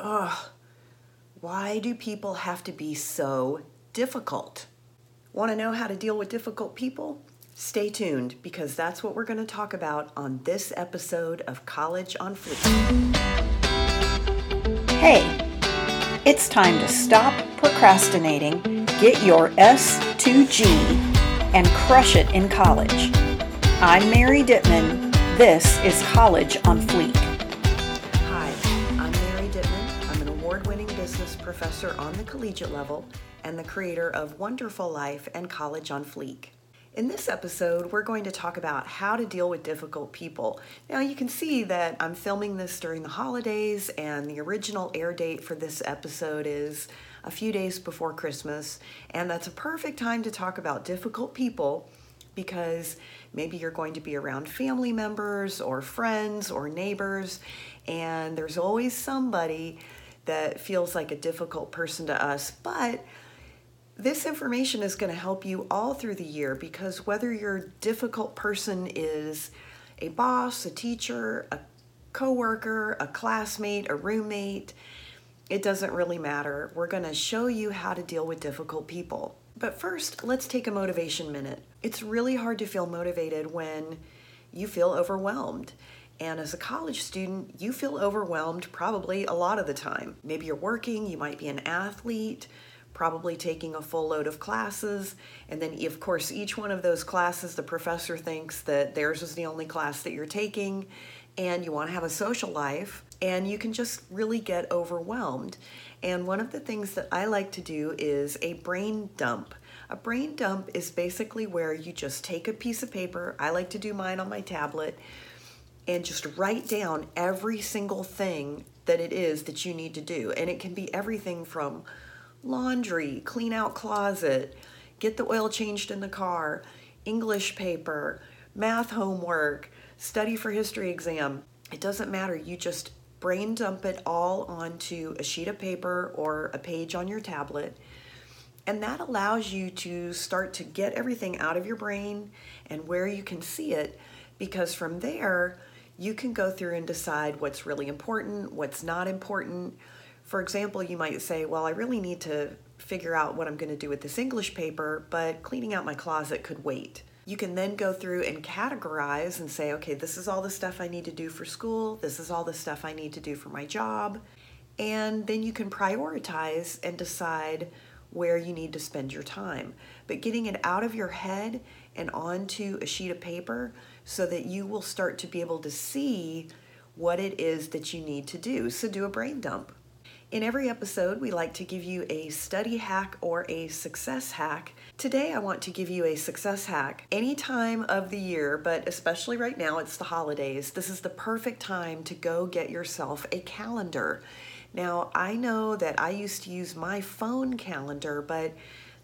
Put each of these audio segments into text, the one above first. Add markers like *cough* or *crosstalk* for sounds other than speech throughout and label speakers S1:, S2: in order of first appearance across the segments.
S1: Ugh, why do people have to be so difficult? Want to know how to deal with difficult people? Stay tuned because that's what we're going to talk about on this episode of College on Fleek.
S2: Hey, it's time to stop procrastinating, get your S2G, and crush it in college. I'm Mary Dittman. This is College on Fleek.
S1: Professor on the collegiate level and the creator of Wonderful Life and College on Fleek. In this episode, we're going to talk about how to deal with difficult people. Now, you can see that I'm filming this during the holidays, and the original air date for this episode is a few days before Christmas, and that's a perfect time to talk about difficult people because maybe you're going to be around family members or friends or neighbors, and there's always somebody that feels like a difficult person to us, but this information is going to help you all through the year because whether your difficult person is a boss, a teacher, a coworker, a classmate, a roommate, it doesn't really matter. We're going to show you how to deal with difficult people. But first, let's take a motivation minute. It's really hard to feel motivated when you feel overwhelmed. And as a college student, you feel overwhelmed probably a lot of the time. Maybe you're working, you might be an athlete, probably taking a full load of classes. And then, of course, each one of those classes, the professor thinks that theirs is the only class that you're taking, and you want to have a social life, and you can just really get overwhelmed. And one of the things that I like to do is a brain dump. A brain dump is basically where you just take a piece of paper. I like to do mine on my tablet and just write down every single thing that it is that you need to do. And it can be everything from laundry, clean out closet, get the oil changed in the car, English paper, math homework, study for history exam. It doesn't matter. You just brain dump it all onto a sheet of paper or a page on your tablet. And that allows you to start to get everything out of your brain and where you can see it because from there you can go through and decide what's really important, what's not important for example, you might say, Well, I really need to figure out what I'm going to do with this English paper, but cleaning out my closet could wait. You can then go through and categorize and say, okay, this is all the stuff I need to do for school, this is all the stuff I need to do for my job. And then you can prioritize and decide where you need to spend your time. But getting it out of your head and onto a sheet of paper so that you will start to be able to see what it is that you need to do. So do a brain dump. In every episode, we like to give you a study hack or a success hack. Today, I want to give you a success hack. Any time of the year, but especially right now, it's the holidays. This is the perfect time to go get yourself a calendar. Now, I know that I used to use my phone calendar, but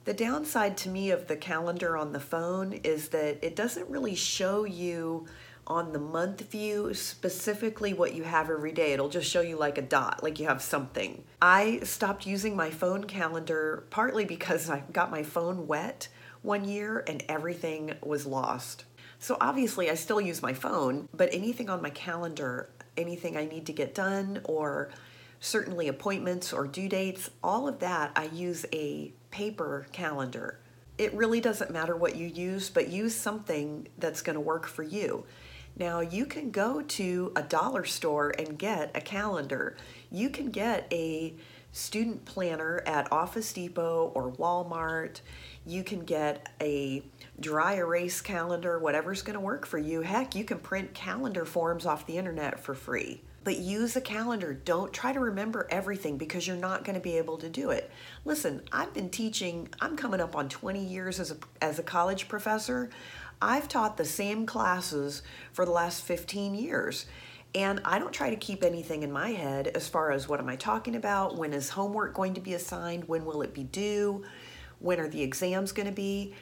S1: the downside to me of the calendar on the phone is that it doesn't really show you on the month view specifically what you have every day. It'll just show you like a dot, like you have something. I stopped using my phone calendar partly because I got my phone wet one year and everything was lost. So obviously, I still use my phone, but anything on my calendar, anything I need to get done, or certainly appointments or due dates, all of that, I use a paper calendar. It really doesn't matter what you use, but use something that's going to work for you. Now, you can go to a dollar store and get a calendar. You can get a student planner at Office Depot or Walmart. You can get a dry erase calendar, whatever's going to work for you. Heck, you can print calendar forms off the internet for free. But use a calendar. Don't try to remember everything because you're not going to be able to do it. Listen, I've been teaching, I'm coming up on 20 years as a, as a college professor. I've taught the same classes for the last 15 years. And I don't try to keep anything in my head as far as what am I talking about? When is homework going to be assigned? When will it be due? When are the exams going to be?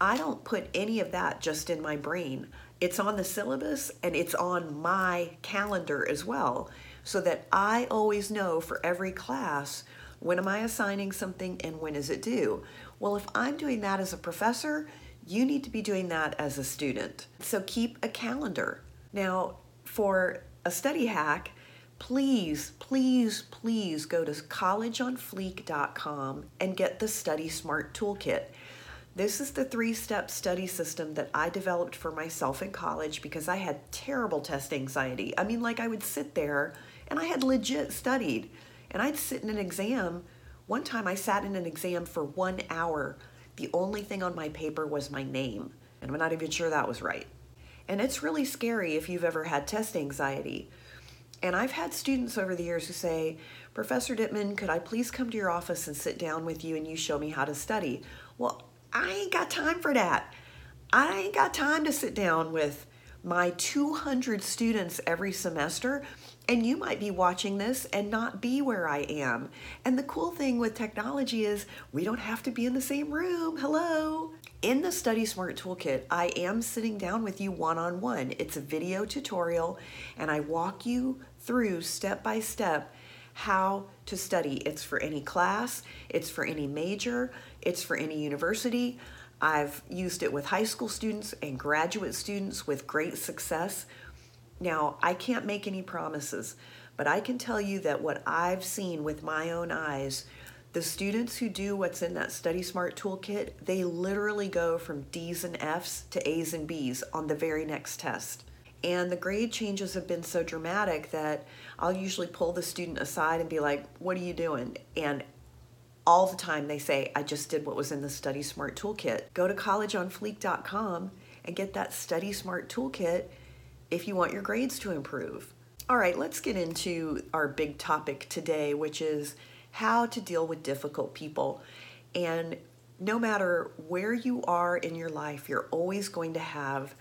S1: I don't put any of that just in my brain. It's on the syllabus and it's on my calendar as well, so that I always know for every class when am I assigning something and when is it due. Well, if I'm doing that as a professor, you need to be doing that as a student. So keep a calendar. Now, for a study hack, please, please, please go to collegeonfleek.com and get the Study Smart Toolkit. This is the three step study system that I developed for myself in college because I had terrible test anxiety. I mean, like, I would sit there and I had legit studied, and I'd sit in an exam. One time I sat in an exam for one hour. The only thing on my paper was my name, and I'm not even sure that was right. And it's really scary if you've ever had test anxiety. And I've had students over the years who say, Professor Dittman, could I please come to your office and sit down with you and you show me how to study? Well, I ain't got time for that. I ain't got time to sit down with my 200 students every semester. And you might be watching this and not be where I am. And the cool thing with technology is we don't have to be in the same room. Hello. In the Study Smart Toolkit, I am sitting down with you one on one. It's a video tutorial, and I walk you through step by step how to study. It's for any class, it's for any major, it's for any university. I've used it with high school students and graduate students with great success. Now, I can't make any promises, but I can tell you that what I've seen with my own eyes the students who do what's in that Study Smart toolkit, they literally go from D's and F's to A's and B's on the very next test. And the grade changes have been so dramatic that I'll usually pull the student aside and be like, What are you doing? And all the time they say, I just did what was in the Study Smart toolkit. Go to collegeonfleek.com and get that Study Smart toolkit if you want your grades to improve. All right, let's get into our big topic today, which is how to deal with difficult people. And no matter where you are in your life, you're always going to have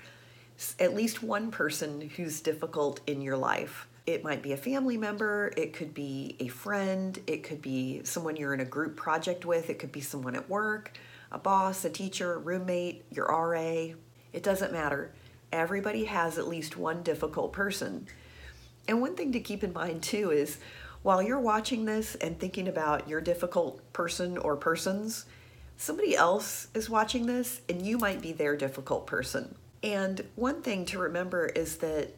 S1: at least one person who's difficult in your life. It might be a family member, it could be a friend, it could be someone you're in a group project with, it could be someone at work, a boss, a teacher, roommate, your RA. It doesn't matter. Everybody has at least one difficult person. And one thing to keep in mind too is while you're watching this and thinking about your difficult person or persons, somebody else is watching this and you might be their difficult person. And one thing to remember is that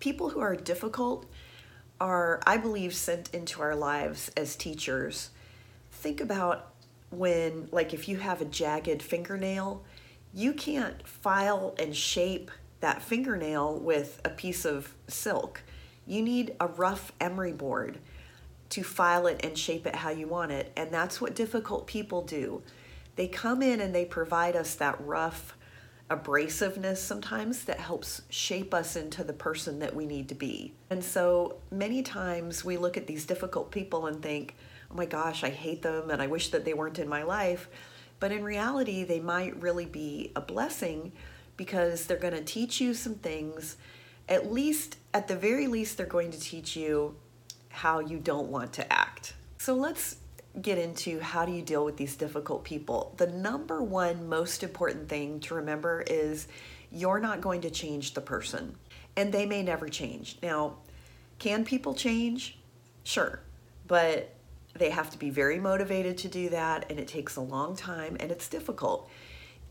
S1: people who are difficult are, I believe, sent into our lives as teachers. Think about when, like, if you have a jagged fingernail, you can't file and shape that fingernail with a piece of silk. You need a rough emery board to file it and shape it how you want it. And that's what difficult people do. They come in and they provide us that rough abrasiveness sometimes that helps shape us into the person that we need to be. And so many times we look at these difficult people and think, oh my gosh, I hate them and I wish that they weren't in my life. But in reality, they might really be a blessing because they're going to teach you some things. At least, at the very least, they're going to teach you how you don't want to act. So let's get into how do you deal with these difficult people. The number one most important thing to remember is you're not going to change the person, and they may never change. Now, can people change? Sure, but they have to be very motivated to do that, and it takes a long time and it's difficult.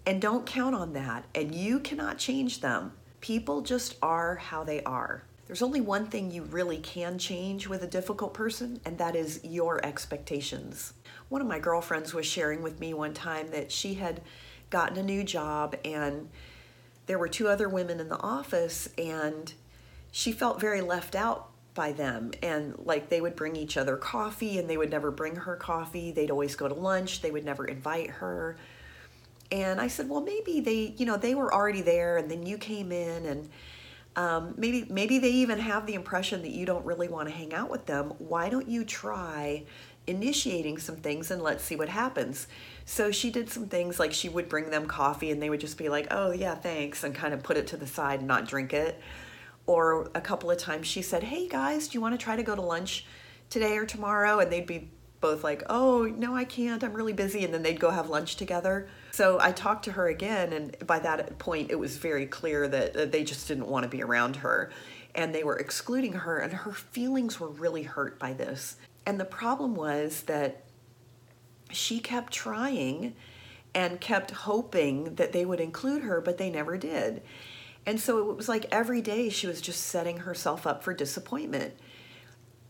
S1: And don't count on that, and you cannot change them. People just are how they are. There's only one thing you really can change with a difficult person, and that is your expectations. One of my girlfriends was sharing with me one time that she had gotten a new job, and there were two other women in the office, and she felt very left out by them. And like they would bring each other coffee, and they would never bring her coffee. They'd always go to lunch, they would never invite her. And I said, well, maybe they, you know, they were already there, and then you came in, and um, maybe maybe they even have the impression that you don't really want to hang out with them. Why don't you try initiating some things and let's see what happens? So she did some things like she would bring them coffee and they would just be like, "Oh yeah, thanks," and kind of put it to the side and not drink it. Or a couple of times she said, "Hey guys, do you want to try to go to lunch today or tomorrow?" And they'd be both like, "Oh no, I can't. I'm really busy," and then they'd go have lunch together. So I talked to her again, and by that point, it was very clear that they just didn't want to be around her and they were excluding her, and her feelings were really hurt by this. And the problem was that she kept trying and kept hoping that they would include her, but they never did. And so it was like every day she was just setting herself up for disappointment.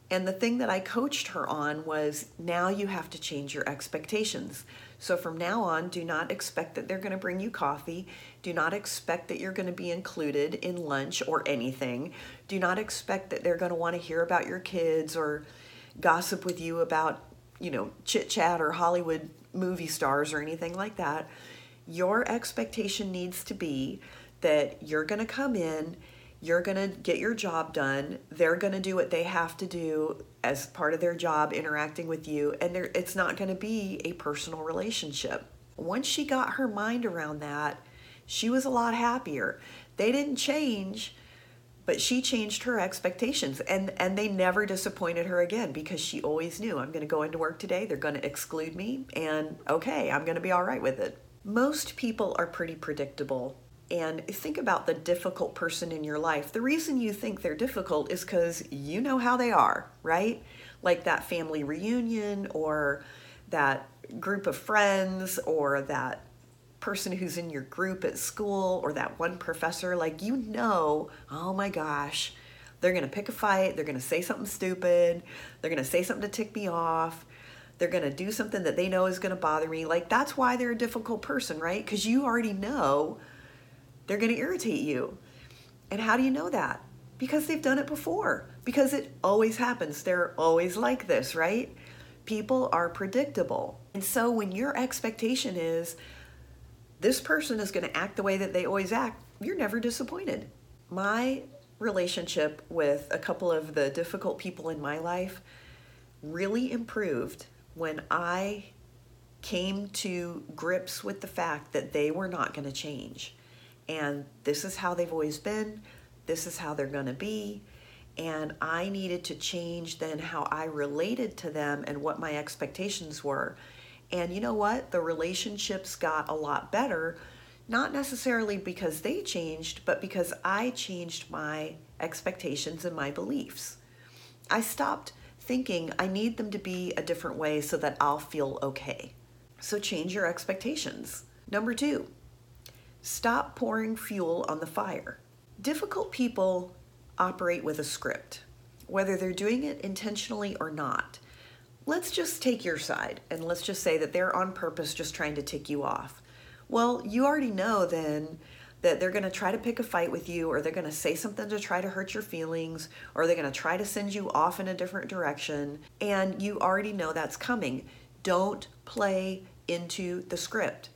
S1: And the thing that I coached her on was now you have to change your expectations. So from now on, do not expect that they're going to bring you coffee. Do not expect that you're going to be included in lunch or anything. Do not expect that they're going to want to hear about your kids or gossip with you about, you know, chit chat or Hollywood movie stars or anything like that. Your expectation needs to be that you're going to come in you're going to get your job done. They're going to do what they have to do as part of their job interacting with you, and it's not going to be a personal relationship. Once she got her mind around that, she was a lot happier. They didn't change, but she changed her expectations and and they never disappointed her again because she always knew I'm going to go into work today, they're going to exclude me and okay, I'm going to be all right with it. Most people are pretty predictable and think about the difficult person in your life. The reason you think they're difficult is because you know how they are, right? Like that family reunion or that group of friends or that person who's in your group at school or that one professor. Like, you know, oh my gosh, they're going to pick a fight. They're going to say something stupid. They're going to say something to tick me off. They're going to do something that they know is going to bother me. Like, that's why they're a difficult person, right? Because you already know they're going to irritate you. And how do you know that? Because they've done it before. Because it always happens. They're always like this, right? People are predictable. And so when your expectation is this person is going to act the way that they always act, you're never disappointed. My relationship with a couple of the difficult people in my life really improved when I came to grips with the fact that they were not going to change and this is how they've always been, this is how they're going to be. And I needed to change then how I related to them and what my expectations were. And you know what? The relationships got a lot better, not necessarily because they changed, but because I changed my expectations and my beliefs. I stopped thinking I need them to be a different way so that I'll feel okay. So change your expectations. Number two, Stop pouring fuel on the fire. Difficult people operate with a script, whether they're doing it intentionally or not. Let's just take your side and let's just say that they're on purpose just trying to tick you off. Well, you already know then that they're going to try to pick a fight with you or they're going to say something to try to hurt your feelings or they're going to try to send you off in a different direction and you already know that's coming. Don't play into the script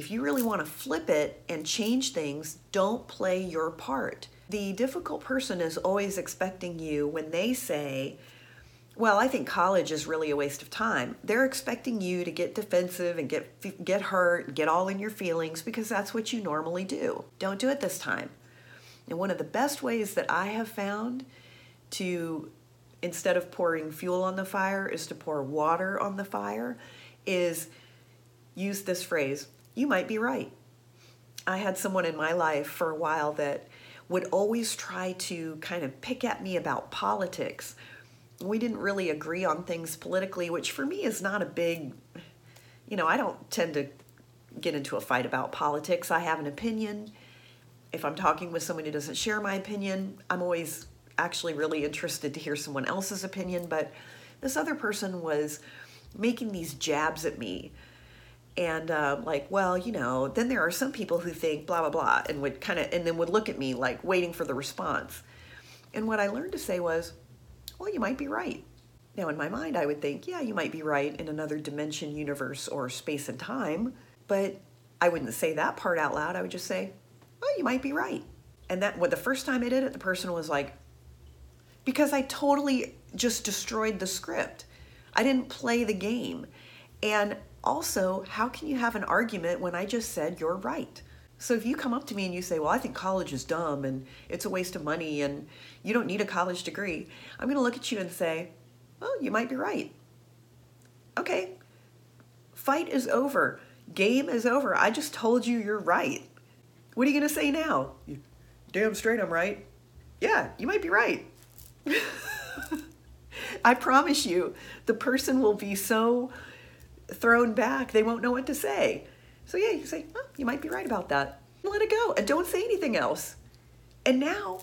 S1: if you really want to flip it and change things, don't play your part. The difficult person is always expecting you when they say, well, I think college is really a waste of time. They're expecting you to get defensive and get get hurt, get all in your feelings because that's what you normally do. Don't do it this time. And one of the best ways that I have found to instead of pouring fuel on the fire is to pour water on the fire is use this phrase you might be right. I had someone in my life for a while that would always try to kind of pick at me about politics. We didn't really agree on things politically, which for me is not a big, you know, I don't tend to get into a fight about politics. I have an opinion. If I'm talking with someone who doesn't share my opinion, I'm always actually really interested to hear someone else's opinion. But this other person was making these jabs at me and uh, like well you know then there are some people who think blah blah blah and would kind of and then would look at me like waiting for the response. And what i learned to say was well you might be right. Now in my mind i would think yeah you might be right in another dimension universe or space and time but i wouldn't say that part out loud. I would just say well you might be right. And that what the first time i did it the person was like because i totally just destroyed the script. I didn't play the game. And also, how can you have an argument when I just said you're right? So if you come up to me and you say, Well, I think college is dumb and it's a waste of money and you don't need a college degree, I'm going to look at you and say, Well, you might be right. Okay, fight is over. Game is over. I just told you you're right. What are you going to say now? Damn straight I'm right. Yeah, you might be right. *laughs* I promise you, the person will be so thrown back, they won't know what to say. So yeah, you say, oh, you might be right about that. Let it go and don't say anything else. And now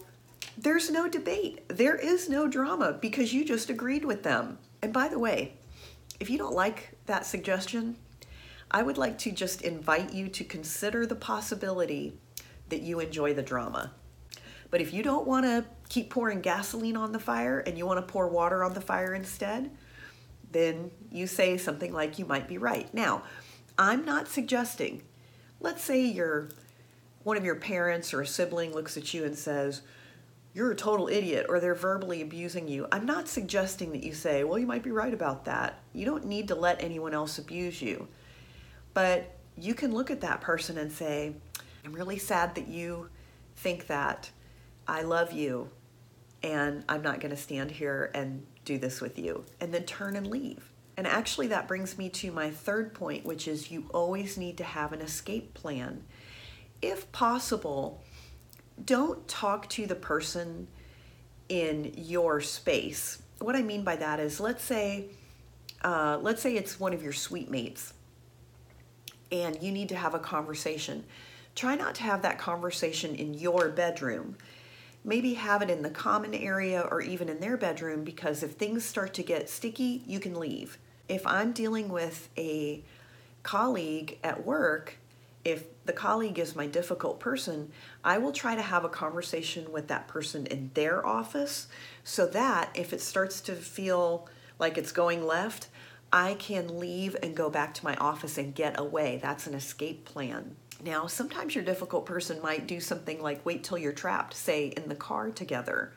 S1: there's no debate. There is no drama because you just agreed with them. And by the way, if you don't like that suggestion, I would like to just invite you to consider the possibility that you enjoy the drama. But if you don't want to keep pouring gasoline on the fire and you want to pour water on the fire instead, then you say something like you might be right. Now, I'm not suggesting, let's say you're one of your parents or a sibling looks at you and says, You're a total idiot, or they're verbally abusing you. I'm not suggesting that you say, Well, you might be right about that. You don't need to let anyone else abuse you. But you can look at that person and say, I'm really sad that you think that. I love you, and I'm not going to stand here and do this with you. And then turn and leave. And actually, that brings me to my third point, which is you always need to have an escape plan. If possible, don't talk to the person in your space. What I mean by that is, let's say, uh, let's say it's one of your suite mates, and you need to have a conversation. Try not to have that conversation in your bedroom. Maybe have it in the common area or even in their bedroom because if things start to get sticky, you can leave if I'm dealing with a colleague at work, if the colleague is my difficult person, I will try to have a conversation with that person in their office so that if it starts to feel like it's going left, I can leave and go back to my office and get away. That's an escape plan. Now, sometimes your difficult person might do something like wait till you're trapped, say in the car together,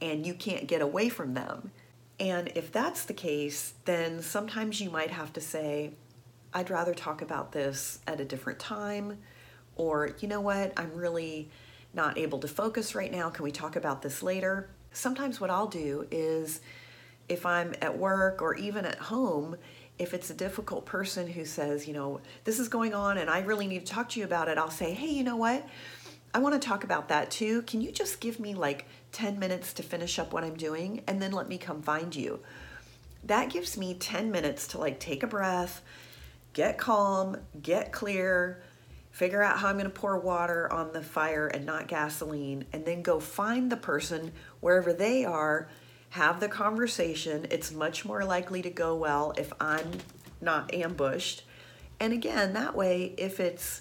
S1: and you can't get away from them. And if that's the case, then sometimes you might have to say, I'd rather talk about this at a different time, or you know what, I'm really not able to focus right now. Can we talk about this later? Sometimes what I'll do is if I'm at work or even at home, if it's a difficult person who says, you know, this is going on and I really need to talk to you about it, I'll say, hey, you know what? I want to talk about that too. Can you just give me like 10 minutes to finish up what I'm doing and then let me come find you? That gives me 10 minutes to like take a breath, get calm, get clear, figure out how I'm going to pour water on the fire and not gasoline, and then go find the person wherever they are, have the conversation. It's much more likely to go well if I'm not ambushed. And again, that way, if it's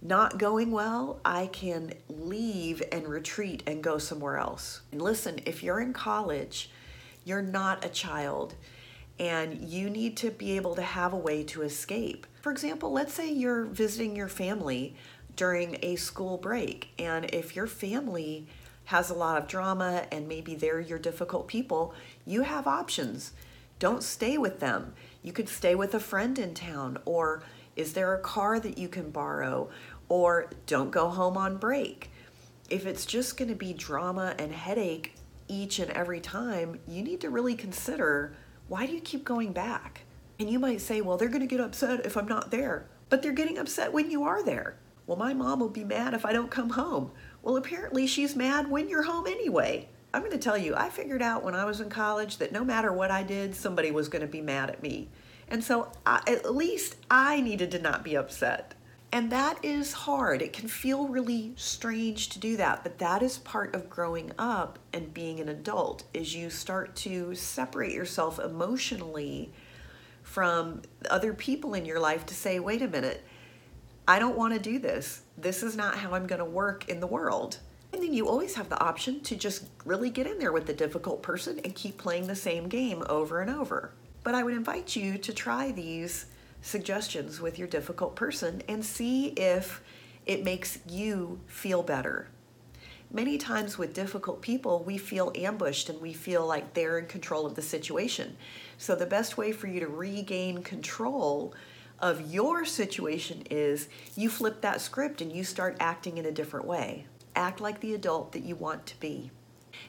S1: not going well, I can leave and retreat and go somewhere else. And listen, if you're in college, you're not a child and you need to be able to have a way to escape. For example, let's say you're visiting your family during a school break, and if your family has a lot of drama and maybe they're your difficult people, you have options. Don't stay with them. You could stay with a friend in town or is there a car that you can borrow? Or don't go home on break. If it's just going to be drama and headache each and every time, you need to really consider why do you keep going back? And you might say, well, they're going to get upset if I'm not there. But they're getting upset when you are there. Well, my mom will be mad if I don't come home. Well, apparently she's mad when you're home anyway. I'm going to tell you, I figured out when I was in college that no matter what I did, somebody was going to be mad at me. And so I, at least I needed to not be upset. And that is hard. It can feel really strange to do that, but that is part of growing up and being an adult is you start to separate yourself emotionally from other people in your life to say, "Wait a minute. I don't want to do this. This is not how I'm going to work in the world." And then you always have the option to just really get in there with the difficult person and keep playing the same game over and over. But I would invite you to try these suggestions with your difficult person and see if it makes you feel better. Many times with difficult people, we feel ambushed and we feel like they're in control of the situation. So, the best way for you to regain control of your situation is you flip that script and you start acting in a different way. Act like the adult that you want to be.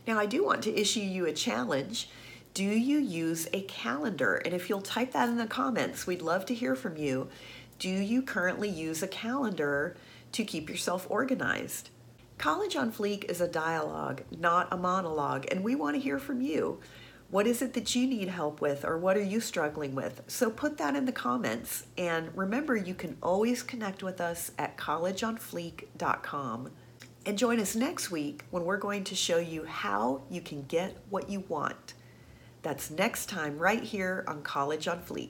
S1: Now, I do want to issue you a challenge do you use a calendar? And if you'll type that in the comments, we'd love to hear from you. Do you currently use a calendar to keep yourself organized? College on Fleek is a dialogue, not a monologue, and we want to hear from you. What is it that you need help with, or what are you struggling with? So put that in the comments. And remember, you can always connect with us at collegeonfleek.com. And join us next week when we're going to show you how you can get what you want. That's next time right here on College on Fleek.